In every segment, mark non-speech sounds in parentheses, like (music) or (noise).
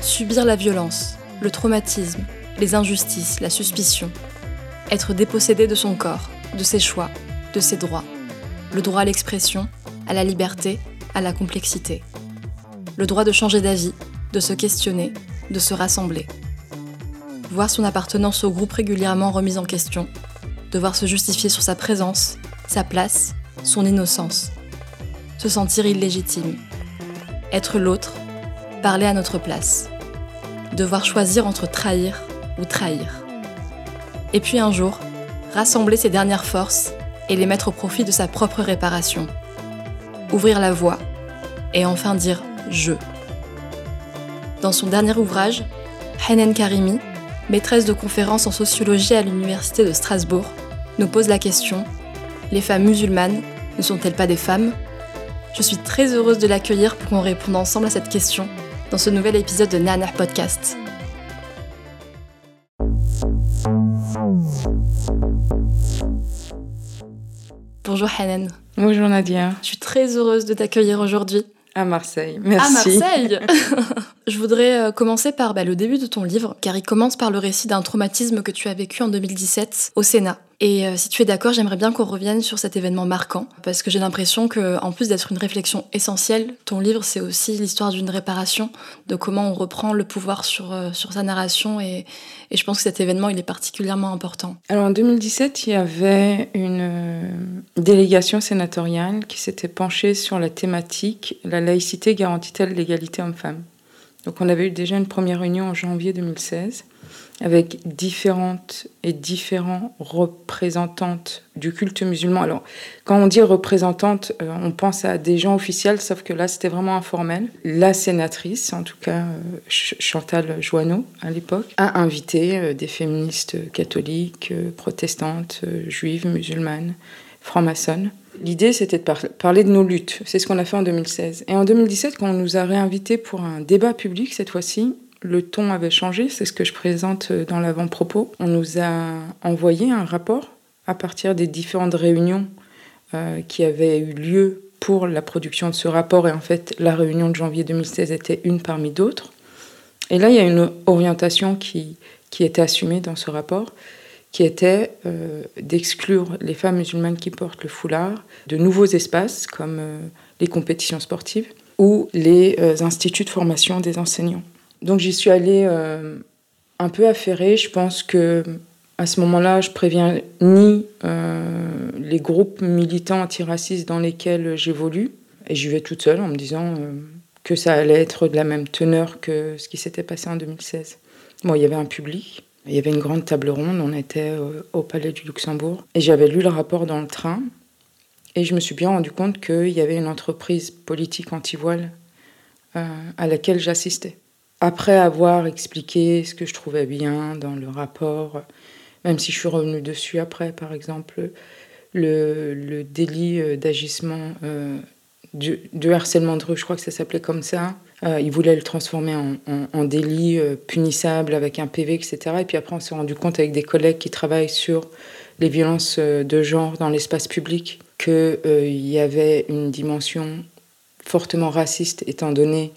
Subir la violence, le traumatisme, les injustices, la suspicion. Être dépossédé de son corps, de ses choix, de ses droits. Le droit à l'expression, à la liberté, à la complexité. Le droit de changer d'avis, de se questionner, de se rassembler. Voir son appartenance au groupe régulièrement remise en question. Devoir se justifier sur sa présence, sa place, son innocence. Se sentir illégitime. Être l'autre, parler à notre place. Devoir choisir entre trahir ou trahir. Et puis un jour, rassembler ses dernières forces et les mettre au profit de sa propre réparation. Ouvrir la voie et enfin dire je. Dans son dernier ouvrage, Hanen Karimi, maîtresse de conférences en sociologie à l'Université de Strasbourg, nous pose la question Les femmes musulmanes ne sont-elles pas des femmes? Je suis très heureuse de l'accueillir pour qu'on réponde ensemble à cette question dans ce nouvel épisode de Nana Podcast. Bonjour Hanan. Bonjour Nadia. Je suis très heureuse de t'accueillir aujourd'hui. À Marseille, merci. À Marseille (laughs) Je voudrais euh, commencer par bah, le début de ton livre, car il commence par le récit d'un traumatisme que tu as vécu en 2017 au Sénat. Et euh, si tu es d'accord, j'aimerais bien qu'on revienne sur cet événement marquant, parce que j'ai l'impression que, en plus d'être une réflexion essentielle, ton livre c'est aussi l'histoire d'une réparation, de comment on reprend le pouvoir sur, euh, sur sa narration, et, et, je pense que cet événement il est particulièrement important. Alors en 2017, il y avait une euh, délégation sénatoriale qui s'était penchée sur la thématique la laïcité garantit-elle l'égalité homme-femme? Donc on avait eu déjà une première réunion en janvier 2016 avec différentes et différents représentantes du culte musulman. Alors, quand on dit représentante, euh, on pense à des gens officiels, sauf que là, c'était vraiment informel. La sénatrice, en tout cas euh, Chantal Joanneau, à l'époque, a invité euh, des féministes catholiques, protestantes, juives, musulmanes, francs-maçonnes. L'idée, c'était de parler de nos luttes. C'est ce qu'on a fait en 2016. Et en 2017, quand on nous a réinvités pour un débat public, cette fois-ci, le ton avait changé, c'est ce que je présente euh, dans l'avant-propos. On nous a envoyé un rapport à partir des différentes réunions euh, qui avaient eu lieu pour la production de ce rapport. Et en fait, la réunion de janvier 2016 était une parmi d'autres. Et là, il y a une orientation qui, qui était assumée dans ce rapport, qui était euh, d'exclure les femmes musulmanes qui portent le foulard de nouveaux espaces comme les compétitions sportives ou les instituts de formation des enseignants. Donc j'y suis allée euh, un peu affairée. Je pense que à ce moment-là, je préviens ni euh, les groupes militants antiracistes dans lesquels j'évolue, et j'y vais toute seule en me disant euh, que ça allait être de la même teneur que ce qui s'était passé en 2016. Bon, il y avait un public, il y avait une grande table ronde, on était au Palais du Luxembourg, et j'avais lu le rapport dans le train, et je me suis bien rendu compte qu'il y avait une entreprise politique anti-voile à laquelle j'assistais après avoir expliqué ce que je trouvais bien dans le rapport, même si je suis revenue dessus après, par exemple, le, délit euh, d'agissement, euh, de, harcèlement de rue, je crois que ça s'appelait comme ça. Euh, il voulait le transformer en, délit punissable avec un PV, etc. Et puis après, on s'est rendu compte avec des collègues qui travaillent sur les violences de genre dans l'espace public qu'il y avait une dimension fortement raciste, étant donné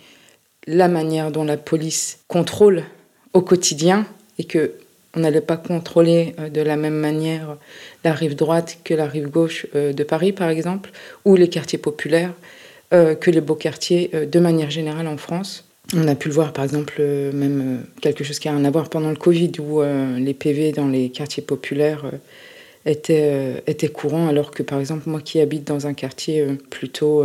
la manière dont la police contrôle au quotidien et que on n'allait pas contrôler euh, de la même manière la rive droite que la rive gauche euh, de Paris, par exemple, ou les quartiers populaires euh, que les beaux quartiers de manière générale en France. On a pu le voir, par exemple, même quelque chose qui a rien à voir pendant le Covid, où les PV dans les quartiers populaires étaient, étaient courants, alors que, par exemple, moi qui habite dans un quartier plutôt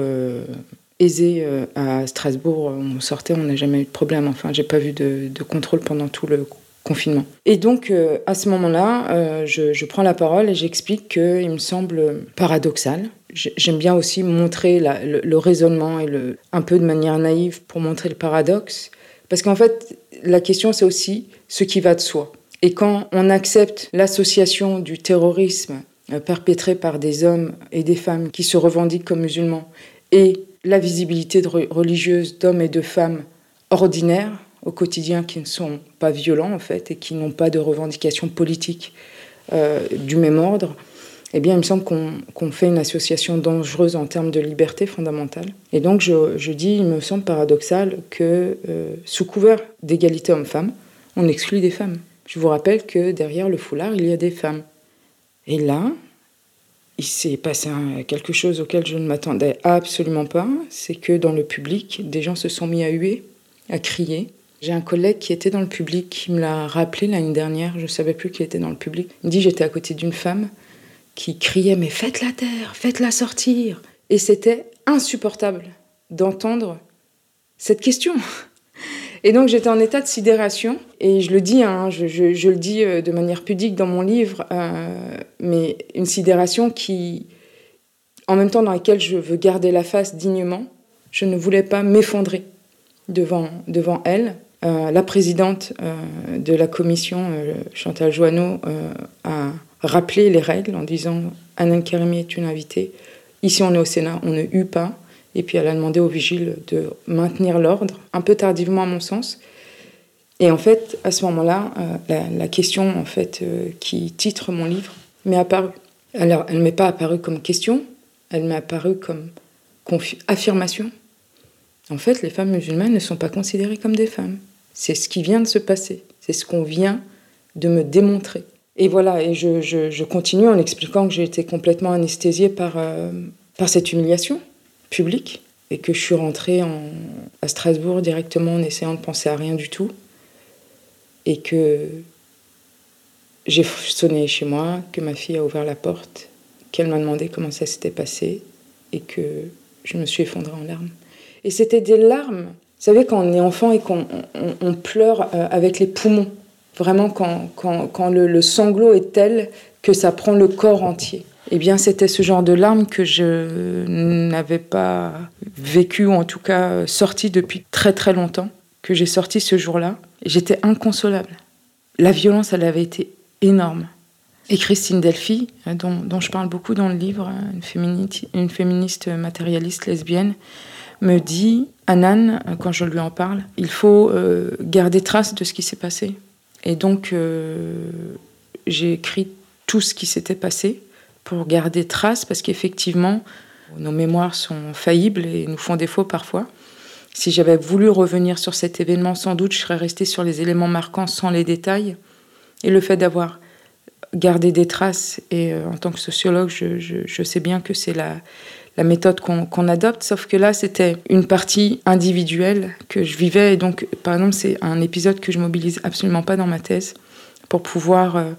aisé euh, à Strasbourg. On sortait, on n'a jamais eu de problème. Enfin, j'ai pas vu de, contrôle pendant tout le confinement. Et donc, euh, à ce moment-là, euh, je, prends la parole et j'explique qu'il me semble paradoxal. J'aime bien aussi montrer le, raisonnement et un peu de manière naïve pour montrer le paradoxe. Parce qu'en fait, la question, c'est aussi ce qui va de soi. Et quand on accepte l'association du terrorisme perpétré par des hommes et des femmes qui se revendiquent comme musulmans et la visibilité de religieuses, d'hommes et de femmes ordinaires au quotidien qui ne sont pas violents en fait et qui n'ont pas de revendications politiques euh, du même ordre, eh bien, il me semble qu'on fait une association dangereuse en termes de liberté fondamentale. Et donc, je, dis, il me semble paradoxal que, euh, sous couvert d'égalité homme-femme, on exclut des femmes. Je vous rappelle que derrière le foulard, il y a des femmes. Et là, il s'est passé quelque chose auquel je ne m'attendais absolument pas, c'est que dans le public, des gens se sont mis à huer, à crier. J'ai un collègue qui était dans le public qui me l'a rappelé l'année dernière, je ne savais plus qui était dans le public. Il me dit j'étais à côté d'une femme qui criait mais faites-la taire, faites-la sortir. Et c'était insupportable d'entendre cette question. Et donc j'étais en état de sidération, et je le dis, hein, je, le dis euh, de manière pudique dans mon livre, euh, mais une sidération qui, en même temps dans laquelle je veux garder la face dignement, je ne voulais pas m'effondrer devant, devant elle. Euh, la présidente de la commission, Chantal Joanneau, a rappelé les règles en disant Anne Karimi est une invitée. Ici, on est au Sénat, on ne hue pas. Et puis elle a demandé au vigile de maintenir l'ordre, un peu tardivement à mon sens. Et en fait, à ce moment-là, euh, la, question en fait euh, qui titre mon livre m'est apparue. Alors, elle ne m'est pas apparue comme question, elle m'est apparue comme affirmation. En fait, les femmes musulmanes ne sont pas considérées comme des femmes. C'est ce qui vient de se passer. C'est ce qu'on vient de me démontrer. Et voilà, et je, je, continue en expliquant que j'ai été complètement anesthésiée par, euh, par cette humiliation public et que je suis rentrée à Strasbourg directement en essayant de penser à rien du tout et que j'ai sonné chez moi, que ma fille a ouvert la porte, qu'elle m'a demandé comment ça s'était passé et que je me suis effondrée en larmes. Et c'était des larmes. Vous savez, quand on est enfant et qu'on on, pleure euh, avec les poumons, vraiment quand, quand, quand le sanglot est tel que ça prend le corps entier eh bien, c'était ce genre de larmes que je n'avais pas vécu, ou en tout cas sorti depuis très très longtemps, que j'ai sorti ce jour-là. J'étais inconsolable. La violence, elle avait été énorme. Et Christine Delphi, dont, je parle beaucoup dans le livre, une féministe, une féministe matérialiste lesbienne, me dit, Anan, quand je lui en parle, il faut euh, garder trace de ce qui s'est passé. Et donc, euh, j'ai écrit tout ce qui s'était passé pour garder trace, parce qu'effectivement, nos mémoires sont faillibles et nous font défaut parfois. Si j'avais voulu revenir sur cet événement, sans doute, je serais restée sur les éléments marquants sans les détails. Et le fait d'avoir gardé des traces, et euh, en tant que sociologue, je, sais bien que c'est la, la méthode qu'on adopte, sauf que là, c'était une partie individuelle que je vivais. Et donc, par exemple, c'est un épisode que je mobilise absolument pas dans ma thèse pour pouvoir euh,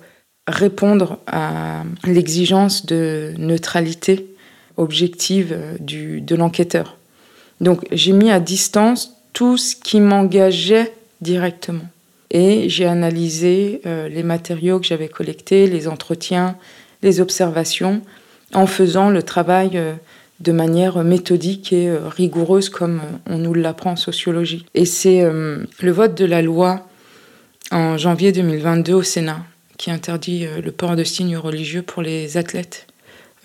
répondre à l'exigence de neutralité objective du, de l'enquêteur. Donc j'ai mis à distance tout ce qui m'engageait directement. Et j'ai analysé euh, les matériaux que j'avais collectés, les entretiens, les observations, en faisant le travail euh, de manière méthodique et euh, rigoureuse comme on nous l'apprend en sociologie. Et c'est le vote de la loi en janvier 2022 au Sénat qui interdit euh, le port de signes religieux pour les athlètes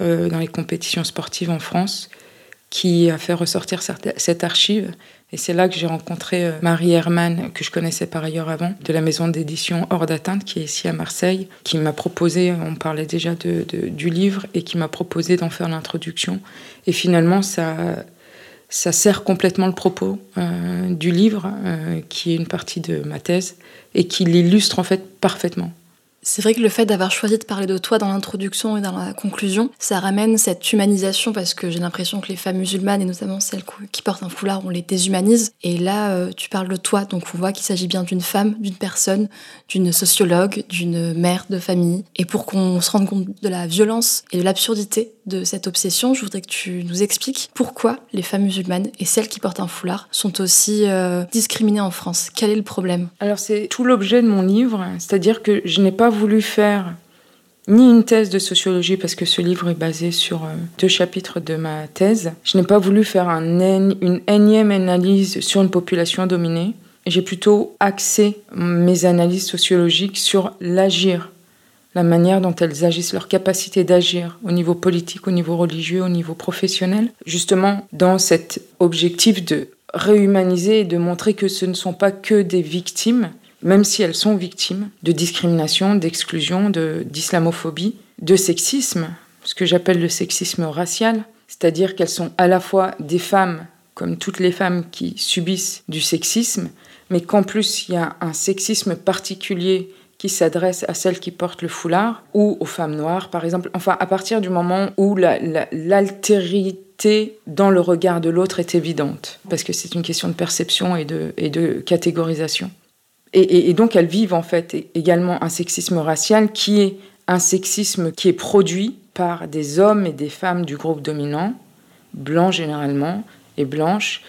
euh, dans les compétitions sportives en France, qui a fait ressortir cette archive. Et c'est là que j'ai rencontré euh, Marie Herman, que je connaissais par ailleurs avant, de la maison d'édition Hors d'atteinte, qui est ici à Marseille, qui m'a proposé, on parlait déjà du livre, et qui m'a proposé d'en faire l'introduction. Et finalement, ça sert complètement le propos du livre, qui est une partie de ma thèse, et qui l'illustre en fait parfaitement. C'est vrai que le fait d'avoir choisi de parler de toi dans l'introduction et dans la conclusion, ça ramène cette humanisation parce que j'ai l'impression que les femmes musulmanes, et notamment celles qui portent un foulard, on les déshumanise. Et là, euh, tu parles de toi, donc on voit qu'il s'agit bien d'une femme, d'une personne, d'une sociologue, d'une mère de famille. Et pour qu'on se rende compte de la violence et de l'absurdité de cette obsession, je voudrais que tu nous expliques pourquoi les femmes musulmanes et celles qui portent un foulard sont aussi euh, discriminées en France. Quel est le problème? Alors c'est tout l'objet de mon livre, c'est-à-dire que je n'ai pas voulu faire ni une thèse de sociologie parce que ce livre est basé sur euh, deux chapitres de ma thèse. Je n'ai pas voulu faire une énième analyse sur une population dominée. J'ai plutôt axé mes analyses sociologiques sur l'agir, la manière dont elles agissent, leur capacité d'agir au niveau politique, au niveau religieux, au niveau professionnel, justement dans cet objectif de réhumaniser et de montrer que ce ne sont pas que des victimes, même si elles sont victimes de discrimination, d'exclusion, d'islamophobie, de, sexisme, ce que j'appelle le sexisme racial, c'est-à-dire qu'elles sont à la fois des femmes, comme toutes les femmes qui subissent du sexisme, mais qu'en plus il y a un sexisme particulier qui s'adresse à celles qui portent le foulard ou aux femmes noires, par exemple. Enfin, à partir du moment où l'altérité dans le regard de l'autre est évidente, parce que c'est une question de perception et de, et de catégorisation. Et, donc elles vivent en fait également un sexisme racial qui est un sexisme qui est produit par des hommes et des femmes du groupe dominant, blancs généralement et blanches,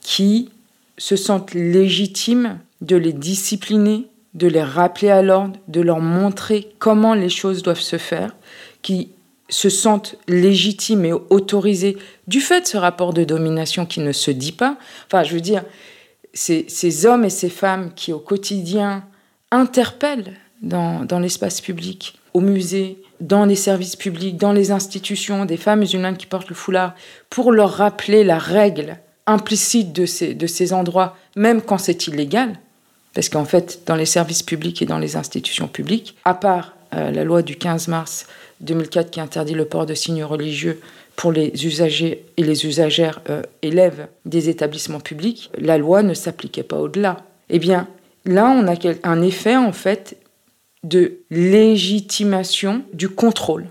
qui se sentent légitimes de les discipliner de les rappeler à l'ordre, de leur montrer comment les choses doivent se faire, qui se sentent légitimes et autorisés du fait de ce rapport de domination qui ne se dit pas. Enfin, je veux dire, ces, hommes et ces femmes qui au quotidien interpellent dans, dans l'espace public, au musée, dans les services publics, dans les institutions, des femmes musulmanes qui portent le foulard, pour leur rappeler la règle implicite de ces, de ces endroits, même quand c'est illégal, parce qu'en fait, dans les services publics et dans les institutions publiques, à part euh, la loi du 15 mars 2004 qui interdit le port de signes religieux pour les usagers et les usagères euh, élèves des établissements publics, la loi ne s'appliquait pas au-delà. Eh bien, là, on a un effet, en fait, de légitimation du contrôle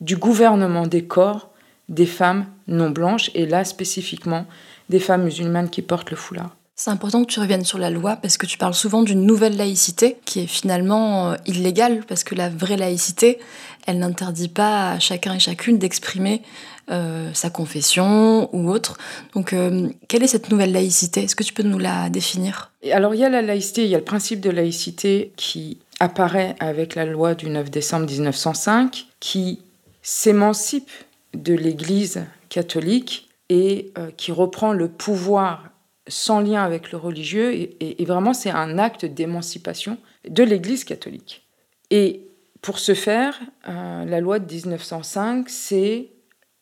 du gouvernement des corps des femmes non blanches, et là spécifiquement des femmes musulmanes qui portent le foulard. C'est important que tu reviennes sur la loi parce que tu parles souvent d'une nouvelle laïcité qui est finalement euh, illégale parce que la vraie laïcité, elle n'interdit pas à chacun et chacune d'exprimer euh, sa confession ou autre. Donc, euh, quelle est cette nouvelle laïcité? Est-ce que tu peux nous la définir? Alors, il y a la laïcité, il y a le principe de laïcité qui apparaît avec la loi du 9 décembre 1905, qui s'émancipe de l'Église catholique et qui reprend le pouvoir sans lien avec le religieux, et, vraiment c'est un acte d'émancipation de l'Église catholique. Et pour ce faire, euh, la loi de 1905, c'est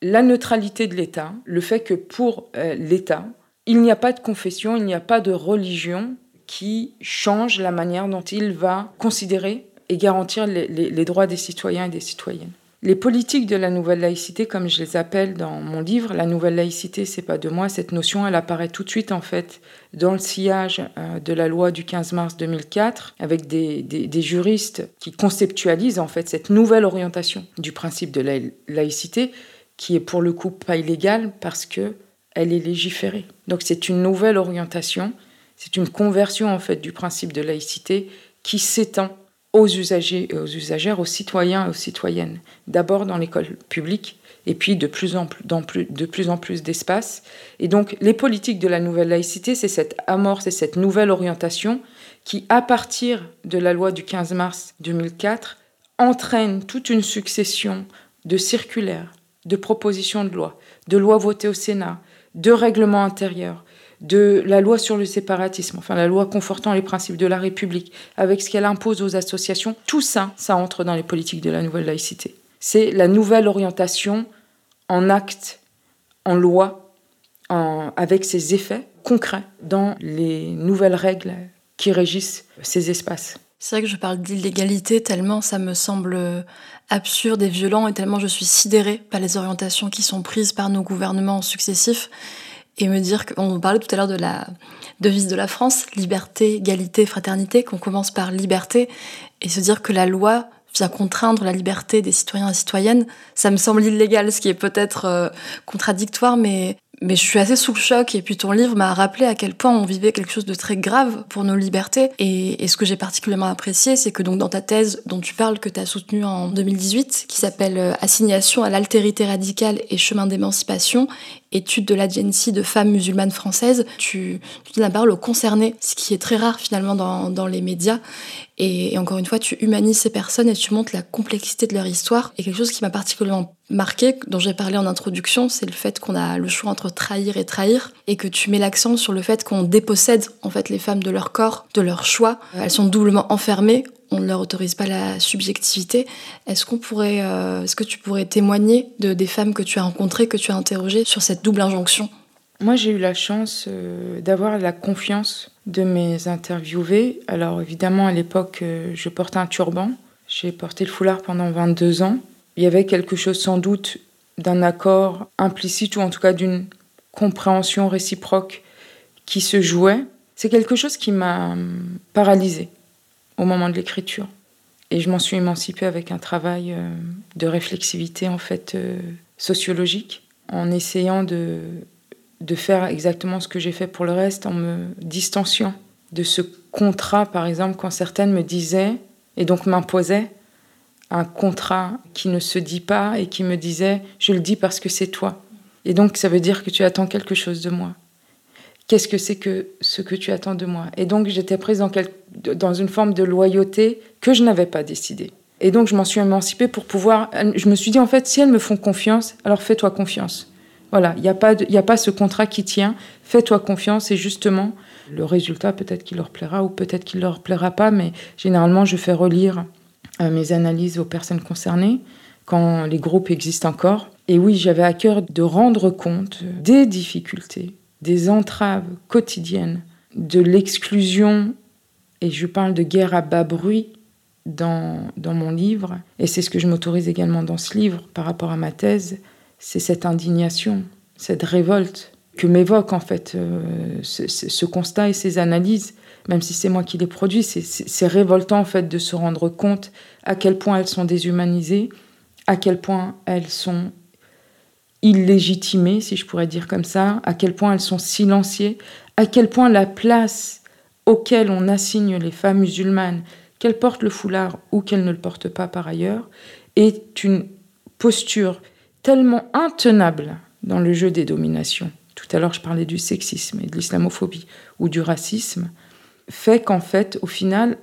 la neutralité de l'État, le fait que pour euh, l'État, il n'y a pas de confession, il n'y a pas de religion qui change la manière dont il va considérer et garantir les droits des citoyens et des citoyennes. Les politiques de la nouvelle laïcité, comme je les appelle dans mon livre, la nouvelle laïcité, c'est pas de moi. Cette notion, elle apparaît tout de suite en fait dans le sillage euh, de la loi du 15 mars 2004, avec des, juristes qui conceptualisent en fait cette nouvelle orientation du principe de la laïcité, qui est pour le coup pas illégale parce que elle est légiférée. Donc c'est une nouvelle orientation, c'est une conversion en fait du principe de laïcité qui s'étend aux usagers et aux usagères, aux citoyens et aux citoyennes. D'abord dans l'école publique et puis de plus en plus, dans plus, de plus en plus d'espace. Et donc les politiques de la nouvelle laïcité, c'est cette amorce et cette nouvelle orientation qui, à partir de la loi du 15 mars 2004, entraîne toute une succession de circulaires, de propositions de loi, de lois votées au Sénat, de règlements intérieurs, de la loi sur le séparatisme, enfin la loi confortant les principes de la République, avec ce qu'elle impose aux associations, tout ça, ça entre dans les politiques de la nouvelle laïcité. C'est la nouvelle orientation en acte, en loi, avec ses effets concrets dans les nouvelles règles qui régissent ces espaces. C'est vrai que je parle d'illégalité tellement ça me semble absurde et violent et tellement je suis sidérée par les orientations qui sont prises par nos gouvernements successifs et me dire qu'on parlait tout à l'heure de la devise de la France, liberté, égalité, fraternité, qu'on commence par liberté, et se dire que la loi vient contraindre la liberté des citoyens et citoyennes, ça me semble illégal, ce qui est peut-être euh, contradictoire, mais mais je suis assez sous le choc et puis ton livre m'a rappelé à quel point on vivait quelque chose de très grave pour nos libertés et, ce que j'ai particulièrement apprécié c'est que donc dans ta thèse dont tu parles que tu as soutenue en 2018 qui s'appelle euh, Assignation à l'altérité radicale et chemin d'émancipation étude de l'agency de femmes musulmanes françaises, tu, tu donnes la parole aux concernés, ce qui est très rare finalement dans, dans les médias. Et, et, encore une fois, tu humanises ces personnes et tu montres la complexité de leur histoire. Et quelque chose qui m'a particulièrement marqué, dont j'ai parlé en introduction, c'est le fait qu'on a le choix entre trahir et trahir, et que tu mets l'accent sur le fait qu'on dépossède en fait les femmes de leur corps, de leur choix. Elles sont doublement enfermées on ne leur autorise pas la subjectivité. Est-ce qu'on pourrait, est-ce que tu pourrais témoigner de des femmes que tu as rencontrées, que tu as interrogées sur cette double injonction? Moi, j'ai eu la chance d'avoir la confiance de mes interviewés. Alors évidemment, à l'époque, je portais un turban. J'ai porté le foulard pendant 22 ans. Il y avait quelque chose sans doute d'un accord implicite ou en tout cas d'une compréhension réciproque qui se jouait. C'est quelque chose qui m'a paralysée au moment de l'écriture. Et je m'en suis émancipée avec un travail euh, de réflexivité en fait euh, sociologique, en essayant de, de faire exactement ce que j'ai fait pour le reste, en me distanciant de ce contrat, par exemple, quand certaines me disaient, et donc m'imposaient, un contrat qui ne se dit pas et qui me disait je le dis parce que c'est toi. Et donc ça veut dire que tu attends quelque chose de moi. Qu'est-ce que c'est que ce que tu attends de moi? Et donc j'étais prise dans, une forme de loyauté que je n'avais pas décidée. Et donc je m'en suis émancipée pour pouvoir... Je me suis dit en fait si elles me font confiance, alors fais-toi confiance. Voilà, il n'y a, pas a pas ce contrat qui tient, fais-toi confiance et justement le résultat peut-être qu'il leur plaira ou peut-être qu'il leur plaira pas, mais généralement je fais relire mes analyses aux personnes concernées quand les groupes existent encore. Et oui, j'avais à cœur de rendre compte des difficultés, des entraves quotidiennes, de l'exclusion, et je parle de guerre à bas bruit dans, dans mon livre, et c'est ce que je m'autorise également dans ce livre par rapport à ma thèse, c'est cette indignation, cette révolte que m'évoque en fait euh, ce, ce, constat et ces analyses même si c'est moi qui les produis, c'est révoltant en fait de se rendre compte à quel point elles sont déshumanisées, à quel point elles sont illégitimées, si je pourrais dire comme ça, à quel point elles sont silenciées, à quel point la place auquel on assigne les femmes musulmanes, qu'elles portent le foulard ou qu'elles ne le portent pas par ailleurs, est une posture tellement intenable dans le jeu des dominations. Tout à l'heure, je parlais du sexisme et de l'islamophobie ou du racisme fait qu'en fait, au final,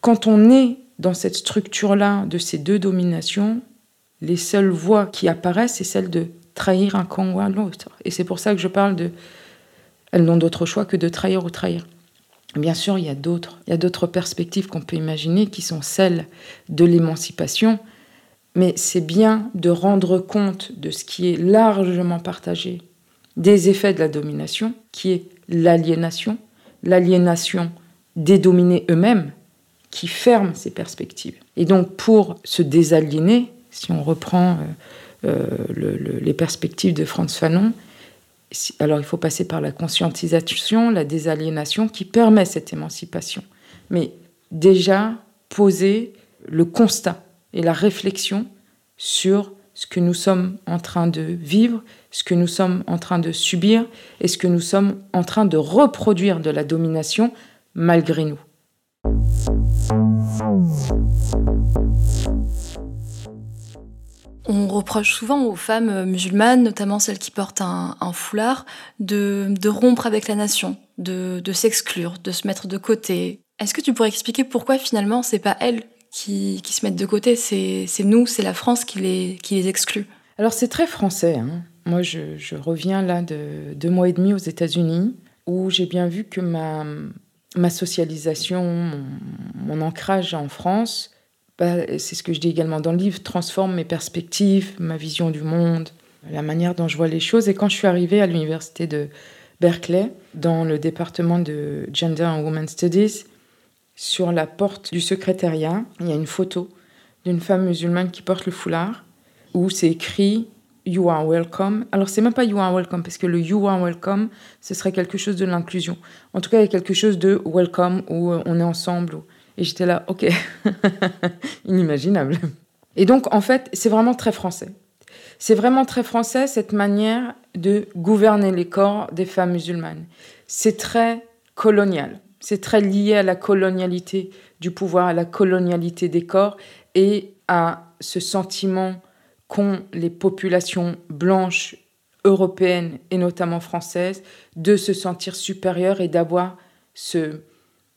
quand on est dans cette structure-là de ces deux dominations, les seules voies qui apparaissent, c'est celle de trahir un camp ou un autre. Et c'est pour ça que je parle de... Elles n'ont d'autre choix que de trahir ou trahir. Bien sûr, il y a d'autres, il y a d'autres perspectives qu'on peut imaginer qui sont celles de l'émancipation, mais c'est bien de rendre compte de ce qui est largement partagé, des effets de la domination, qui est l'aliénation, l'aliénation dédominer eux-mêmes qui ferment ces perspectives. Et donc pour se désaliéner, si on reprend euh, euh, les perspectives de Franz Fanon, alors il faut passer par la conscientisation, la désaliénation qui permet cette émancipation. Mais déjà poser le constat et la réflexion sur ce que nous sommes en train de vivre, ce que nous sommes en train de subir et ce que nous sommes en train de reproduire de la domination malgré nous. On reproche souvent aux femmes musulmanes, notamment celles qui portent un, foulard, de, rompre avec la nation, de, s'exclure, de se mettre de côté. Est-ce que tu pourrais expliquer pourquoi finalement c'est pas elles qui, se mettent de côté, c'est nous, c'est la France qui les, exclut? Alors c'est très français. Hein. Moi je, reviens là de deux mois et demi aux États-Unis où j'ai bien vu que ma socialisation, mon, ancrage en France, bah, c'est ce que je dis également dans le livre, transforme mes perspectives, ma vision du monde, la manière dont je vois les choses. Et quand je suis arrivée à l'université de Berkeley, dans le département de Gender and Women Studies, sur la porte du secrétariat, il y a une photo d'une femme musulmane qui porte le foulard, où c'est écrit You are welcome. Alors, c'est même pas You are welcome, parce que le You are welcome, ce serait quelque chose de l'inclusion. En tout cas, il y a quelque chose de welcome, où euh, on est ensemble. Et j'étais là, ok, (laughs) inimaginable. Et donc, en fait, c'est vraiment très français. C'est vraiment très français, cette manière de gouverner les corps des femmes musulmanes. C'est très colonial. C'est très lié à la colonialité du pouvoir, à la colonialité des corps et à ce sentiment qu'ont les populations blanches européennes et notamment françaises de se sentir supérieures et d'avoir ce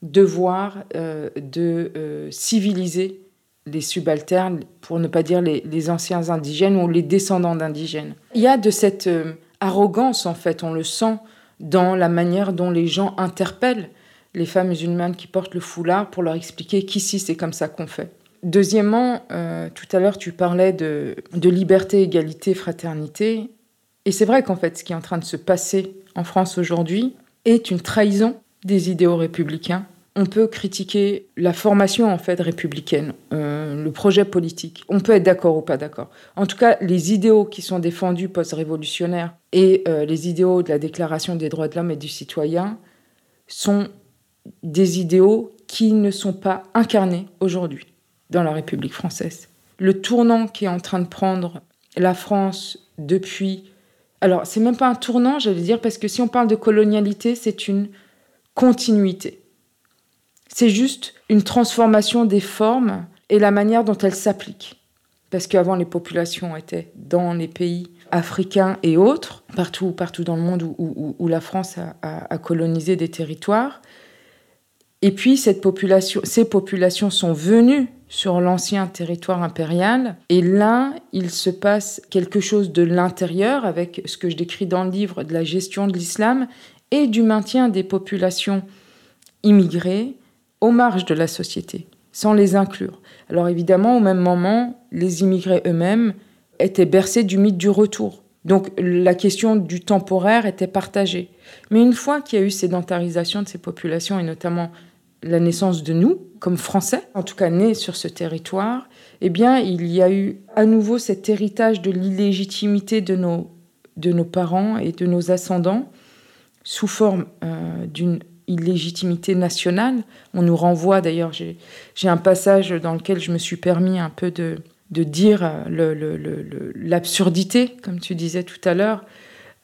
devoir euh, de euh, civiliser les subalternes, pour ne pas dire les, anciens indigènes ou les descendants d'indigènes. Il y a de cette euh, arrogance, en fait, on le sent dans la manière dont les gens interpellent les femmes musulmanes qui portent le foulard pour leur expliquer qu'ici c'est comme ça qu'on fait. Deuxièmement, euh, tout à l'heure tu parlais de, de liberté, égalité, fraternité. Et c'est vrai qu'en fait ce qui est en train de se passer en France aujourd'hui est une trahison des idéaux républicains. On peut critiquer la formation en fait républicaine, euh, le projet politique. On peut être d'accord ou pas d'accord. En tout cas, les idéaux qui sont défendus post-révolutionnaires et euh, les idéaux de la Déclaration des droits de l'homme et du citoyen sont des idéaux qui ne sont pas incarnés aujourd'hui dans la République française. Le tournant qui est en train de prendre la France depuis... Alors, c'est même pas un tournant, j'allais dire, parce que si on parle de colonialité, c'est une continuité. C'est juste une transformation des formes et la manière dont elles s'appliquent. Parce qu'avant, les populations étaient dans les pays africains et autres, partout, partout dans le monde où, la France a, colonisé des territoires. Et puis, cette population, ces populations sont venues sur l'ancien territoire impérial. Et là, il se passe quelque chose de l'intérieur avec ce que je décris dans le livre de la gestion de l'islam et du maintien des populations immigrées aux marges de la société, sans les inclure. Alors évidemment, au même moment, les immigrés eux-mêmes étaient bercés du mythe du retour. Donc la question du temporaire était partagée. Mais une fois qu'il y a eu sédentarisation de ces populations, et notamment la naissance de nous, comme Français, en tout cas nés sur ce territoire, eh bien, il y a eu à nouveau cet héritage de l'illégitimité de nos, de nos parents et de nos ascendants sous forme euh, d'une illégitimité nationale. On nous renvoie, d'ailleurs, j'ai un passage dans lequel je me suis permis un peu de, dire euh, l'absurdité, comme tu disais tout à l'heure,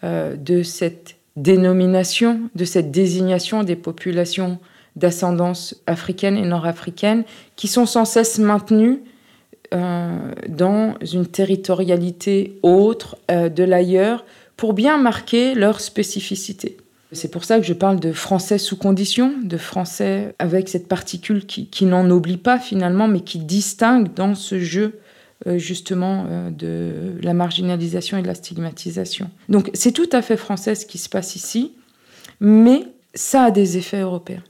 euh, de cette dénomination, de cette désignation des populations d'ascendance africaine et nord-africaine qui sont sans cesse maintenues dans une territorialité autre de l'ailleurs pour bien marquer leur spécificité. C'est pour ça que je parle de français sous condition, de français avec cette particule qui, n'en oublie pas finalement, mais qui distingue dans ce jeu euh, justement euh, de la marginalisation et de la stigmatisation. Donc c'est tout à fait français ce qui se passe ici, mais ça a des effets européens.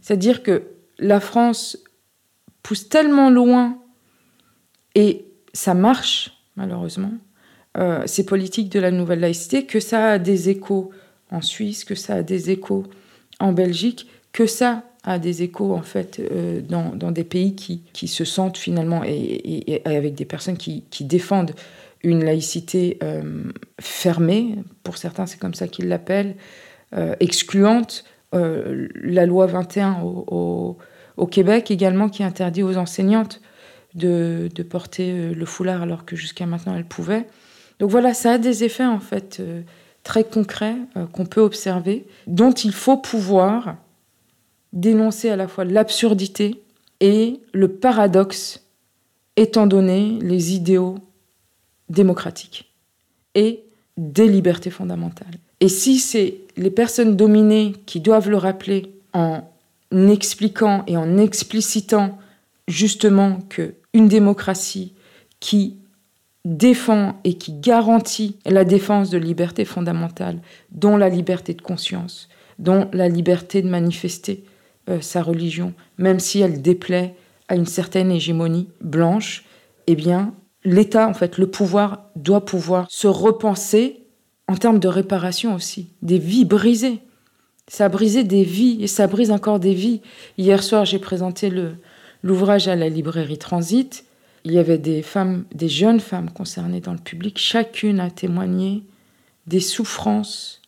C'est-à-dire que la France pousse tellement loin et ça marche malheureusement, euh, ces politiques de la nouvelle laïcité, que ça a des échos en Suisse, que ça a des échos en Belgique, que ça a des échos en fait euh, dans, dans, des pays qui, qui, se sentent finalement et, avec des personnes qui, qui défendent une laïcité euh, fermée, pour certains c'est comme ça qu'ils l'appellent, euh, excluante. la loi 21 au, au, Québec également qui interdit aux enseignantes de, de porter le foulard alors que jusqu'à maintenant elles pouvaient. Donc voilà, ça a des effets en fait très concrets qu'on peut observer, dont il faut pouvoir dénoncer à la fois l'absurdité et le paradoxe, étant donné les idéaux démocratiques et des libertés fondamentales. Et si c'est les personnes dominées qui doivent le rappeler en expliquant et en explicitant justement que une démocratie qui défend et qui garantit la défense de libertés fondamentales, dont la liberté de conscience, dont la liberté de manifester, euh, sa religion, même si elle déplaît à une certaine hégémonie blanche, eh bien, l'État, en fait, le pouvoir doit pouvoir se repenser en termes de réparation aussi, des vies brisées. Ça a brisé des vies et ça brise encore des vies. Hier soir, j'ai présenté l'ouvrage à la librairie Transit. Il y avait des femmes, des jeunes femmes concernées dans le public. Chacune a témoigné des souffrances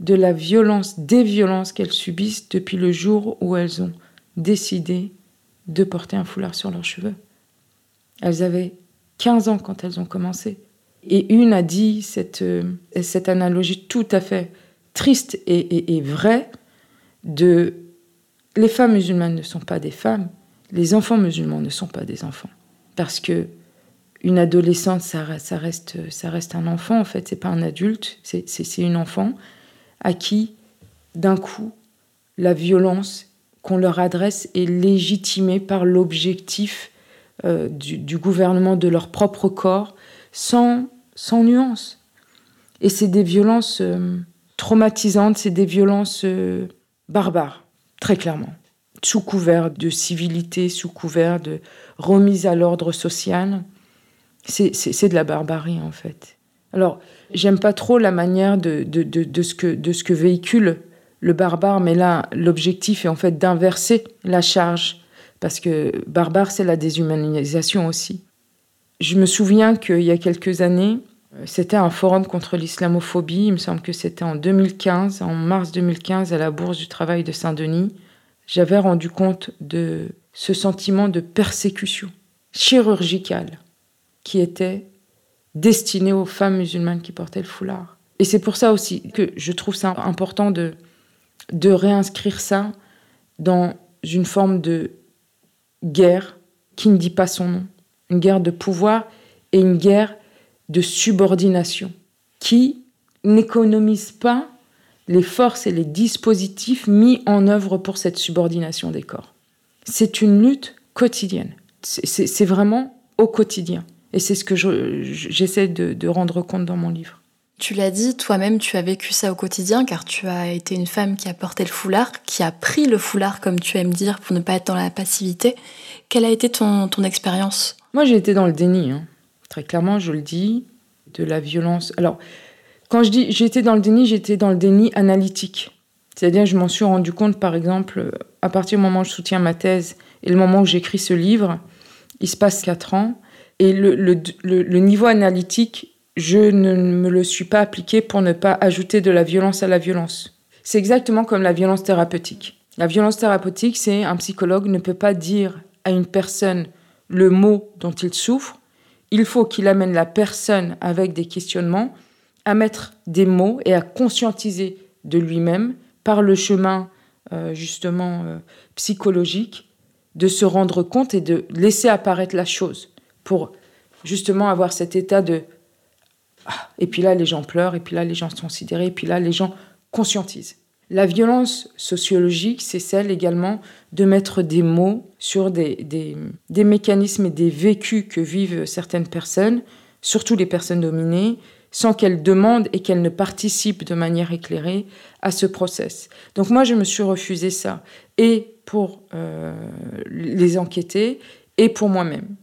de la violence, des violences qu'elles subissent depuis le jour où elles ont décidé de porter un foulard sur leurs cheveux. Elles avaient 15 ans quand elles ont commencé. Et une a dit cette, euh, cette analogie tout à fait triste et, et, vraie de les femmes musulmanes ne sont pas des femmes, les enfants musulmans ne sont pas des enfants. Parce que une adolescente, ça, reste, ça reste un enfant, en fait, c'est pas un adulte, c'est une enfant à qui, d'un coup, la violence qu'on leur adresse est légitimée par l'objectif euh, du, gouvernement de leur propre corps, sans, sans nuance. Et c'est des violences euh, traumatisantes, c'est des violences euh, barbares. très clairement. Sous couvert de civilité, sous couvert de remise à l'ordre social, c'est de la barbarie en fait. Alors, j'aime pas trop la manière de, de, de, ce que, de ce que véhicule le barbare, mais là, l'objectif est en fait d'inverser la charge, parce que barbare, c'est la déshumanisation aussi. Je me souviens qu'il y a quelques années, c'était un forum contre l'islamophobie, il me semble que c'était en 2015, en mars 2015, à la Bourse du Travail de Saint-Denis. J'avais rendu compte de ce sentiment de persécution chirurgicale qui était destiné aux femmes musulmanes qui portaient le foulard. Et c'est pour ça aussi que je trouve ça important de, de réinscrire ça dans une forme de guerre qui ne dit pas son nom. Une guerre de pouvoir et une guerre de subordination qui n'économise pas les forces et les dispositifs mis en œuvre pour cette subordination des corps. C'est une lutte quotidienne. C'est vraiment au quotidien. Et c'est ce que j'essaie de rendre compte dans mon livre. Tu l'as dit, toi-même, tu as vécu ça au quotidien car tu as été une femme qui a porté le foulard, qui a pris le foulard, comme tu aimes dire, pour ne pas être dans la passivité. Quelle a été ton, ton expérience? Moi, j'ai été dans le déni. Hein. Très clairement, je le dis, de la violence. Alors, quand je dis j'étais dans le déni, j'étais dans le déni analytique. C'est-à-dire, je m'en suis rendu compte, par exemple, à partir du moment où je soutiens ma thèse et le moment où j'écris ce livre, il se passe quatre ans. Et le, le, le niveau analytique je ne me le suis pas appliqué pour ne pas ajouter de la violence à la violence. C'est exactement comme la violence thérapeutique. La violence thérapeutique, c'est un psychologue ne peut pas dire à une personne le mot dont il souffre. Il faut qu'il amène la personne avec des questionnements à mettre des mots et à conscientiser de lui-même par le chemin euh, justement euh, psychologique de se rendre compte et de laisser apparaître la chose pour justement avoir cet état de et puis là, les gens pleurent, et puis là, les gens sont sidérés, et puis là, les gens conscientisent. La violence sociologique, c'est celle également de mettre des mots sur des, des, mécanismes et des vécus que vivent certaines personnes, surtout les personnes dominées, sans qu'elles demandent et qu'elles ne participent de manière éclairée à ce process. Donc moi, je me suis refusé ça, et pour euh, les enquêter, et pour moi-même.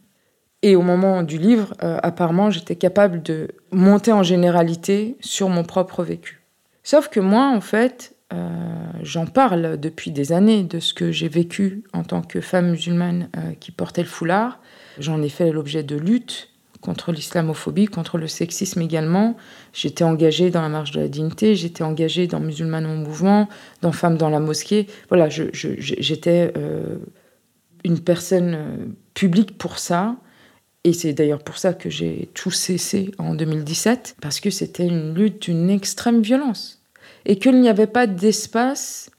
Et au moment du livre, euh, apparemment, j'étais capable de monter en généralité sur mon propre vécu. Sauf que moi, en fait, euh, j'en parle depuis des années de ce que j'ai vécu en tant que femme musulmane qui portait le foulard. J'en ai fait l'objet de luttes contre l'islamophobie, contre le sexisme également. J'étais engagée dans la marche de la dignité, j'étais engagée dans Musulmanes en mouvement, dans Femmes dans la mosquée. Voilà, j'étais une personne publique pour ça. Et c'est d'ailleurs pour ça que j'ai tout cessé en 2017, parce que c'était une lutte d'une extrême violence. Et qu'il n'y avait pas d'espace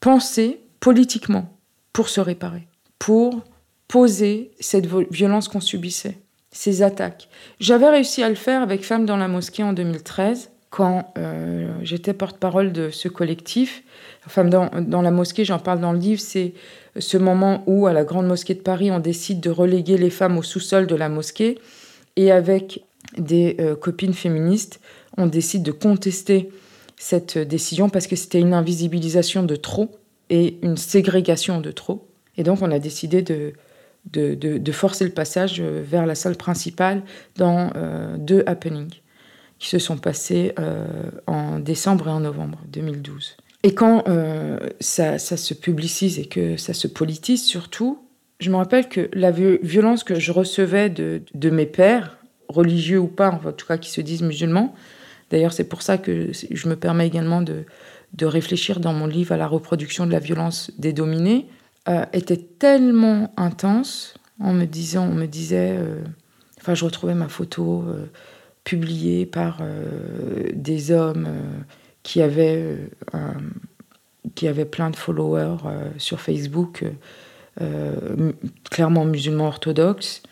pensé politiquement pour se réparer, pour poser cette violence qu'on subissait, ces attaques. J'avais réussi à le faire avec Femmes dans la mosquée en 2013, quand euh, j'étais porte-parole de ce collectif. Femmes dans, dans la mosquée, j'en parle dans le livre, c'est ce moment où, à la Grande Mosquée de Paris, on décide de reléguer les femmes au sous-sol de la mosquée. Et avec des euh, copines féministes, on décide de contester cette décision parce que c'était une invisibilisation de trop et une ségrégation de trop. Et donc, on a décidé de, de, forcer le passage vers la salle principale dans euh, deux happenings qui se sont passés euh, en décembre et en novembre 2012. Et quand euh, ça, se publicise et que ça se politise surtout, je me rappelle que la violence que je recevais de, mes pères, religieux ou pas, en tout cas qui se disent musulmans, d'ailleurs c'est pour ça que je me permets également de, réfléchir dans mon livre à la reproduction de la violence des dominés, euh, était tellement intense en me disant, on me disait, euh, enfin je retrouvais ma photo publiée par des hommes qui avait, euh, qui avait plein de followers euh, sur Facebook, euh, clairement musulmans orthodoxes,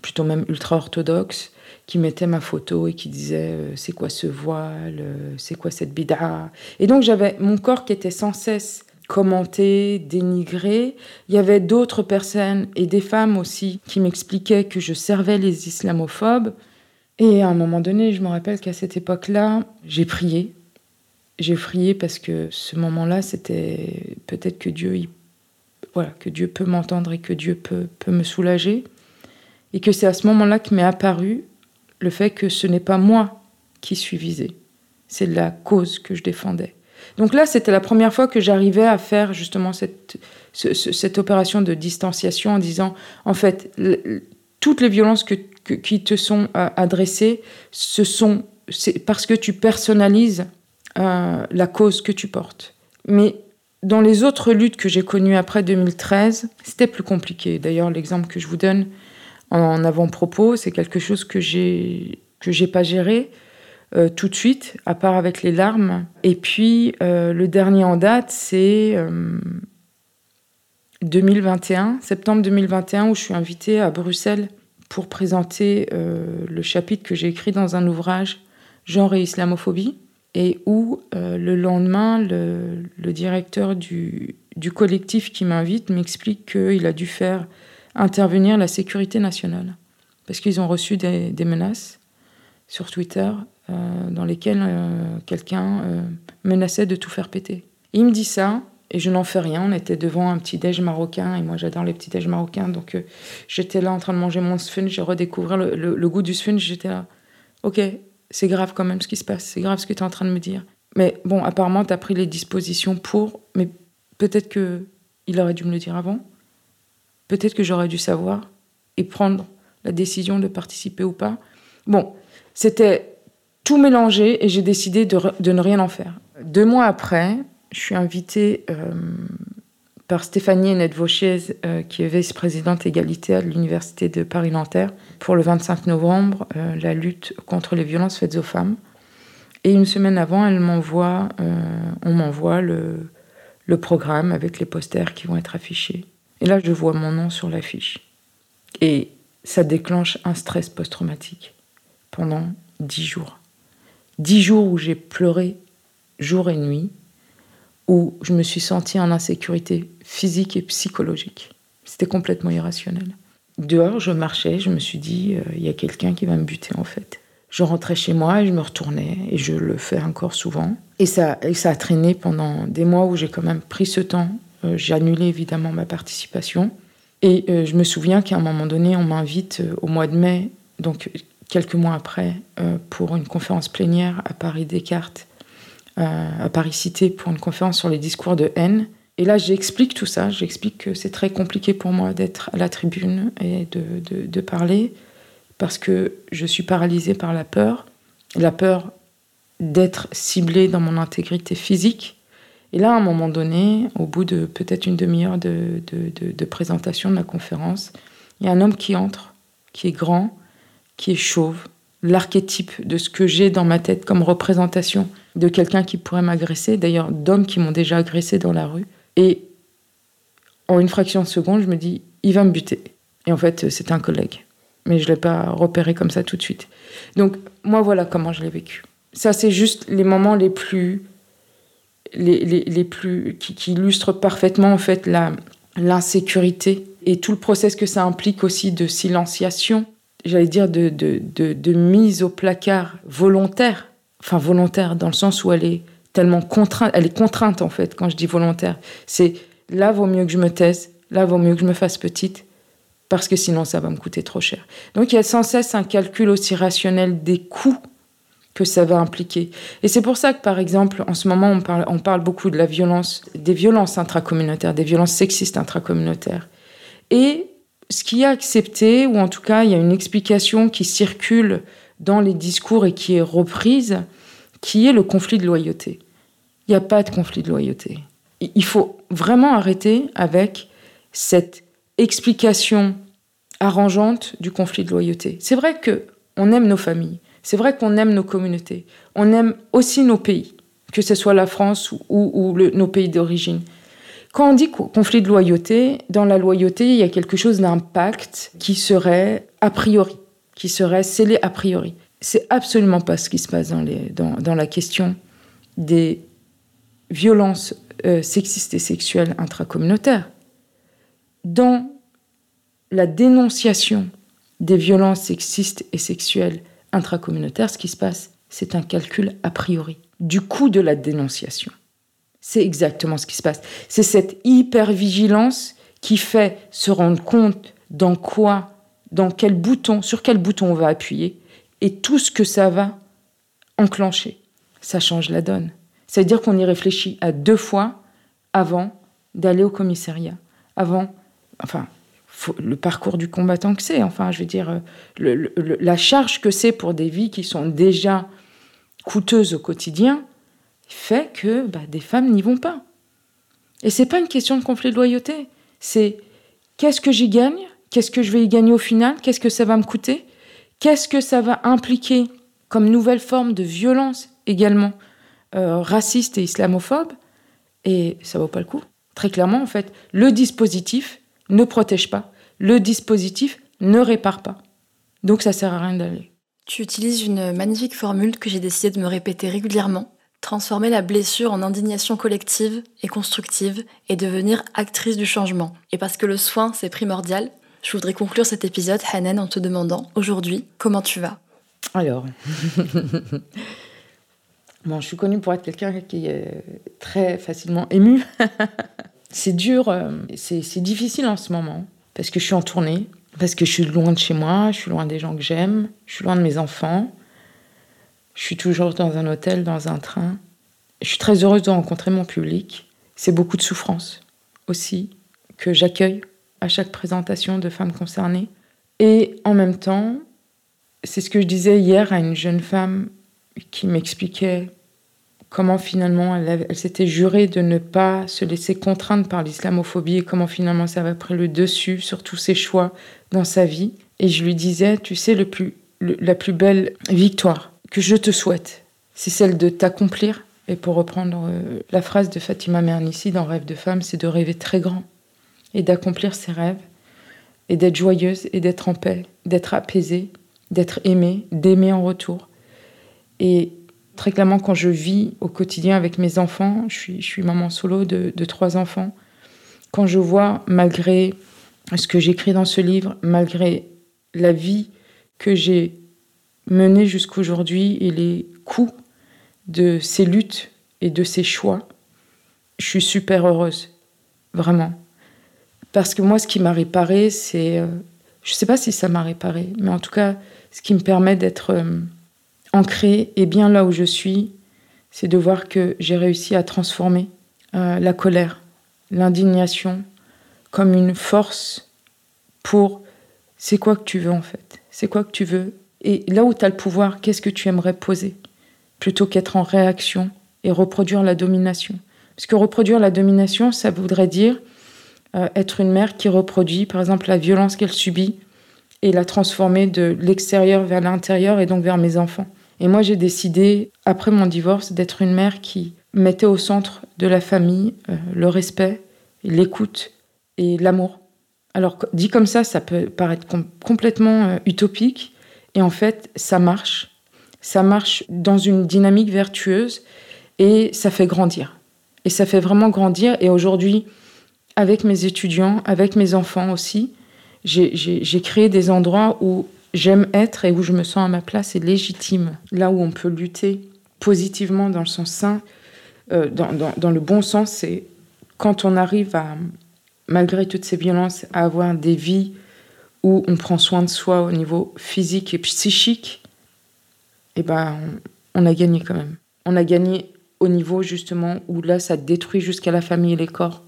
plutôt même ultra-orthodoxes, qui mettaient ma photo et qui disaient c'est quoi ce voile, c'est quoi cette bid'a. Et donc j'avais mon corps qui était sans cesse commenté, dénigré. Il y avait d'autres personnes et des femmes aussi qui m'expliquaient que je servais les islamophobes. Et à un moment donné, je me rappelle qu'à cette époque-là, j'ai prié j'ai frié parce que ce moment-là, c'était peut-être que Dieu, voilà, que Dieu peut m'entendre et que Dieu peut, peut me soulager. Et que c'est à ce moment-là que m'est apparu le fait que ce n'est pas moi qui suis visée, c'est la cause que je défendais. Donc là, c'était la première fois que j'arrivais à faire justement cette, cette opération de distanciation en disant, en fait, toutes les violences que, qui te sont euh, adressées, ce sont c'est parce que tu personnalises euh, la cause que tu portes. Mais dans les autres luttes que j'ai connues après 2013, c'était plus compliqué. D'ailleurs, l'exemple que je vous donne en avant-propos, c'est quelque chose que j'ai que j'ai pas géré euh, tout de suite, à part avec les larmes. Et puis euh, le dernier en date, c'est 2021, septembre 2021, où je suis invitée à Bruxelles pour présenter le chapitre que j'ai écrit dans un ouvrage genre et islamophobie, et où euh, le lendemain, le, directeur du, du, collectif qui m'invite m'explique qu'il a dû faire intervenir la sécurité nationale, parce qu'ils ont reçu des, menaces sur Twitter euh, dans lesquelles euh, quelqu'un menaçait de tout faire péter. il me dit ça, et je n'en fais rien. On était devant un petit déj marocain, et moi j'adore les petits déj marocains, donc j'étais là en train de manger mon sphynx, j'ai redécouvert le, le goût du sphynx, j'étais là, ok, c'est grave quand même ce qui se passe, c'est grave ce que tu es en train de me dire. Mais bon, apparemment, tu as pris les dispositions pour, mais peut-être que il aurait dû me le dire avant. Peut-être que j'aurais dû savoir et prendre la décision de participer ou pas. Bon, c'était tout mélangé et j'ai décidé de, ne rien en faire. Deux mois après, je suis invitée euh, par Stéphanie Hennette Vauchiez, euh, qui est vice-présidente égalité à l'Université de Paris-Nanterre, pour le 25 novembre, euh, la lutte contre les violences faites aux femmes. Et une semaine avant, elle m'envoie, on m'envoie le programme avec les posters qui vont être affichés. Et là, je vois mon nom sur l'affiche. Et ça déclenche un stress post-traumatique pendant dix jours. Dix jours où j'ai pleuré jour et nuit, où je me suis sentie en insécurité physique et psychologique. C'était complètement irrationnel. Dehors, je marchais, je me suis dit, euh, il y a quelqu'un qui va me buter en fait. Je rentrais chez moi et je me retournais, et je le fais encore souvent. Et ça, et ça a traîné pendant des mois où j'ai quand même pris ce temps. Euh, j'ai annulé évidemment ma participation. Et euh, je me souviens qu'à un moment donné, on m'invite au mois de mai, donc quelques mois après, pour une conférence plénière à Paris Descartes à Paris Cité pour une conférence sur les discours de haine. Et là, j'explique tout ça. J'explique que c'est très compliqué pour moi d'être à la tribune et de, de, parler parce que je suis paralysée par la peur. La peur d'être ciblée dans mon intégrité physique. Et là, à un moment donné, au bout de peut-être une demi-heure de, de, de, présentation de la conférence, il y a un homme qui entre, qui est grand, qui est chauve, l'archétype de ce que j'ai dans ma tête comme représentation de quelqu'un qui pourrait m'agresser, d'ailleurs d'hommes qui m'ont déjà agressé dans la rue. Et en une fraction de seconde, je me dis, il va me buter. Et en fait, c'est un collègue. Mais je ne l'ai pas repéré comme ça tout de suite. Donc, moi, voilà comment je l'ai vécu. Ça, c'est juste les moments les plus. Les, les, les plus qui, qui, illustrent parfaitement, en fait, l'insécurité et tout le process que ça implique aussi de silenciation, j'allais dire de, de, de, mise au placard volontaire enfin volontaire dans le sens où elle est tellement contrainte, elle est contrainte en fait quand je dis volontaire. C'est là vaut mieux que je me taise, là vaut mieux que je me fasse petite parce que sinon ça va me coûter trop cher. Donc il y a sans cesse un calcul aussi rationnel des coûts que ça va impliquer. Et c'est pour ça que, par exemple, en ce moment, on parle, on parle beaucoup de la violence, des violences intracommunautaires, des violences sexistes intracommunautaires. Et ce qui est accepté, ou en tout cas, il y a une explication qui circule dans les discours et qui est reprise, qui est le conflit de loyauté. Il n'y a pas de conflit de loyauté. Il faut vraiment arrêter avec cette explication arrangeante du conflit de loyauté. C'est vrai que on aime nos familles, c'est vrai qu'on aime nos communautés, on aime aussi nos pays, que ce soit la France ou, nos pays d'origine. Quand on dit conflit de loyauté, dans la loyauté, il y a quelque chose d'impact qui serait a priori qui serait scellé a priori. C'est absolument pas ce qui se passe dans la question des violences euh, sexistes et sexuelles intracommunautaires. Dans la dénonciation des violences sexistes et sexuelles intracommunautaires, ce qui se passe, c'est un calcul a priori. du coût de la dénonciation. C'est exactement ce qui se passe. C'est cette hyper-vigilance qui fait se rendre compte dans quoi, dans quel bouton, sur quel bouton on va appuyer et tout ce que ça va enclencher. Ça change la donne. cest à dire qu'on y réfléchit à deux fois avant d'aller au commissariat, avant, enfin, le parcours du combattant que c'est, enfin, je veux dire, la charge que c'est pour des vies qui sont déjà coûteuses au quotidien, fait que bah, des femmes n'y vont pas. Et c'est pas une question de conflit de loyauté. C'est qu'est-ce que j'y gagne? Qu'est-ce que je vais y gagner au final? Qu'est-ce que ça va me coûter? Qu'est-ce que ça va impliquer comme nouvelle forme de violence également euh, raciste et islamophobe? Et ça vaut pas le coup. Très clairement, en fait, le dispositif ne protège pas. Le dispositif ne répare pas. Donc ça sert à rien d'aller. Tu utilises une magnifique formule que j'ai décidé de me répéter régulièrement transformer la blessure en indignation collective et constructive et devenir actrice du changement. Et parce que le soin, c'est primordial, je voudrais conclure cet épisode, Hanen, en te demandant aujourd'hui comment tu vas? Alors, (laughs) bon, je suis connue pour être quelqu'un qui est très facilement ému. (laughs) c'est dur, euh, c'est difficile en ce moment parce que je suis en tournée, parce que je suis loin de chez moi, je suis loin des gens que j'aime, je suis loin de mes enfants. Je suis toujours dans un hôtel, dans un train. Je suis très heureuse de rencontrer mon public. C'est beaucoup de souffrance aussi que j'accueille à chaque présentation de femmes concernées. Et en même temps, c'est ce que je disais hier à une jeune femme qui m'expliquait comment finalement elle, s'était jurée de ne pas se laisser contraindre par l'islamophobie et comment finalement ça avait pris le dessus sur tous ses choix dans sa vie. Et je lui disais, tu sais, le plus, la plus belle victoire, que je te souhaite, c'est celle de t'accomplir. Et pour reprendre euh, la phrase de Fatima Mernissi dans Rêve de femme, c'est de rêver très grand et d'accomplir ses rêves et d'être joyeuse et d'être en paix, d'être apaisée, d'être aimée, d'aimer en retour. Et très clairement, quand je vis au quotidien avec mes enfants, je suis, maman solo de trois enfants, quand je vois, malgré ce que j'écris dans ce livre, malgré la vie que j'ai mener jusqu'aujourd'hui et les coups de ces luttes et de ces choix, je suis super heureuse, vraiment. Parce que moi, ce qui m'a réparé, c'est... Euh, je ne sais pas si ça m'a réparé, mais en tout cas, ce qui me permet d'être euh, ancrée et bien là où je suis, c'est de voir que j'ai réussi à transformer euh, la colère, l'indignation, comme une force pour c'est quoi que tu veux en fait C'est quoi que tu veux et là où tu as le pouvoir, qu'est-ce que tu aimerais poser Plutôt qu'être en réaction et reproduire la domination? Parce que reproduire la domination, ça voudrait dire euh, être une mère qui reproduit, par exemple, la violence qu'elle subit et la transformer de l'extérieur vers l'intérieur et donc vers mes enfants. Et moi, j'ai décidé, après mon divorce, d'être une mère qui mettait au centre de la famille euh, le respect, l'écoute et l'amour. Alors, dit comme ça, ça peut paraître complètement euh, utopique, et en fait, ça marche. Ça marche dans une dynamique vertueuse et ça fait grandir. Et ça fait vraiment grandir. Et aujourd'hui, avec mes étudiants, avec mes enfants aussi, j'ai créé des endroits où j'aime être et où je me sens à ma place et légitime. Là où on peut lutter positivement dans le sens sain, euh, dans, le bon sens, c'est quand on arrive à, malgré toutes ces violences, à avoir des vies où on prend soin de soi au niveau physique et psychique, eh ben, on, a gagné quand même. On a gagné au niveau justement où là, ça détruit jusqu'à la famille et les corps.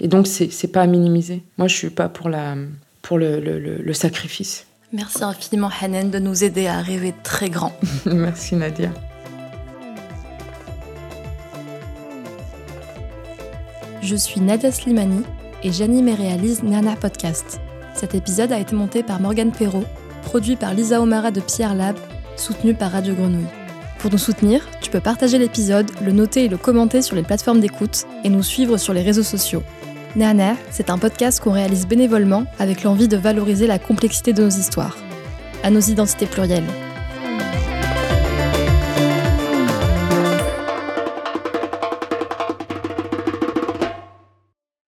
Et donc, c'est pas à minimiser. Moi, je suis pas pour, la, pour le, le, le sacrifice. Merci infiniment, Hanen, de nous aider à rêver très grand. (laughs) Merci, Nadia. Je suis Nadia Slimani et j'anime et réalise Nana Podcast. Cet épisode a été monté par Morgane Perrault, produit par Lisa Omara de Pierre Lab, soutenu par Radio Grenouille. Pour nous soutenir, tu peux partager l'épisode, le noter et le commenter sur les plateformes d'écoute et nous suivre sur les réseaux sociaux. Néaner, c'est un podcast qu'on réalise bénévolement avec l'envie de valoriser la complexité de nos histoires. À nos identités plurielles.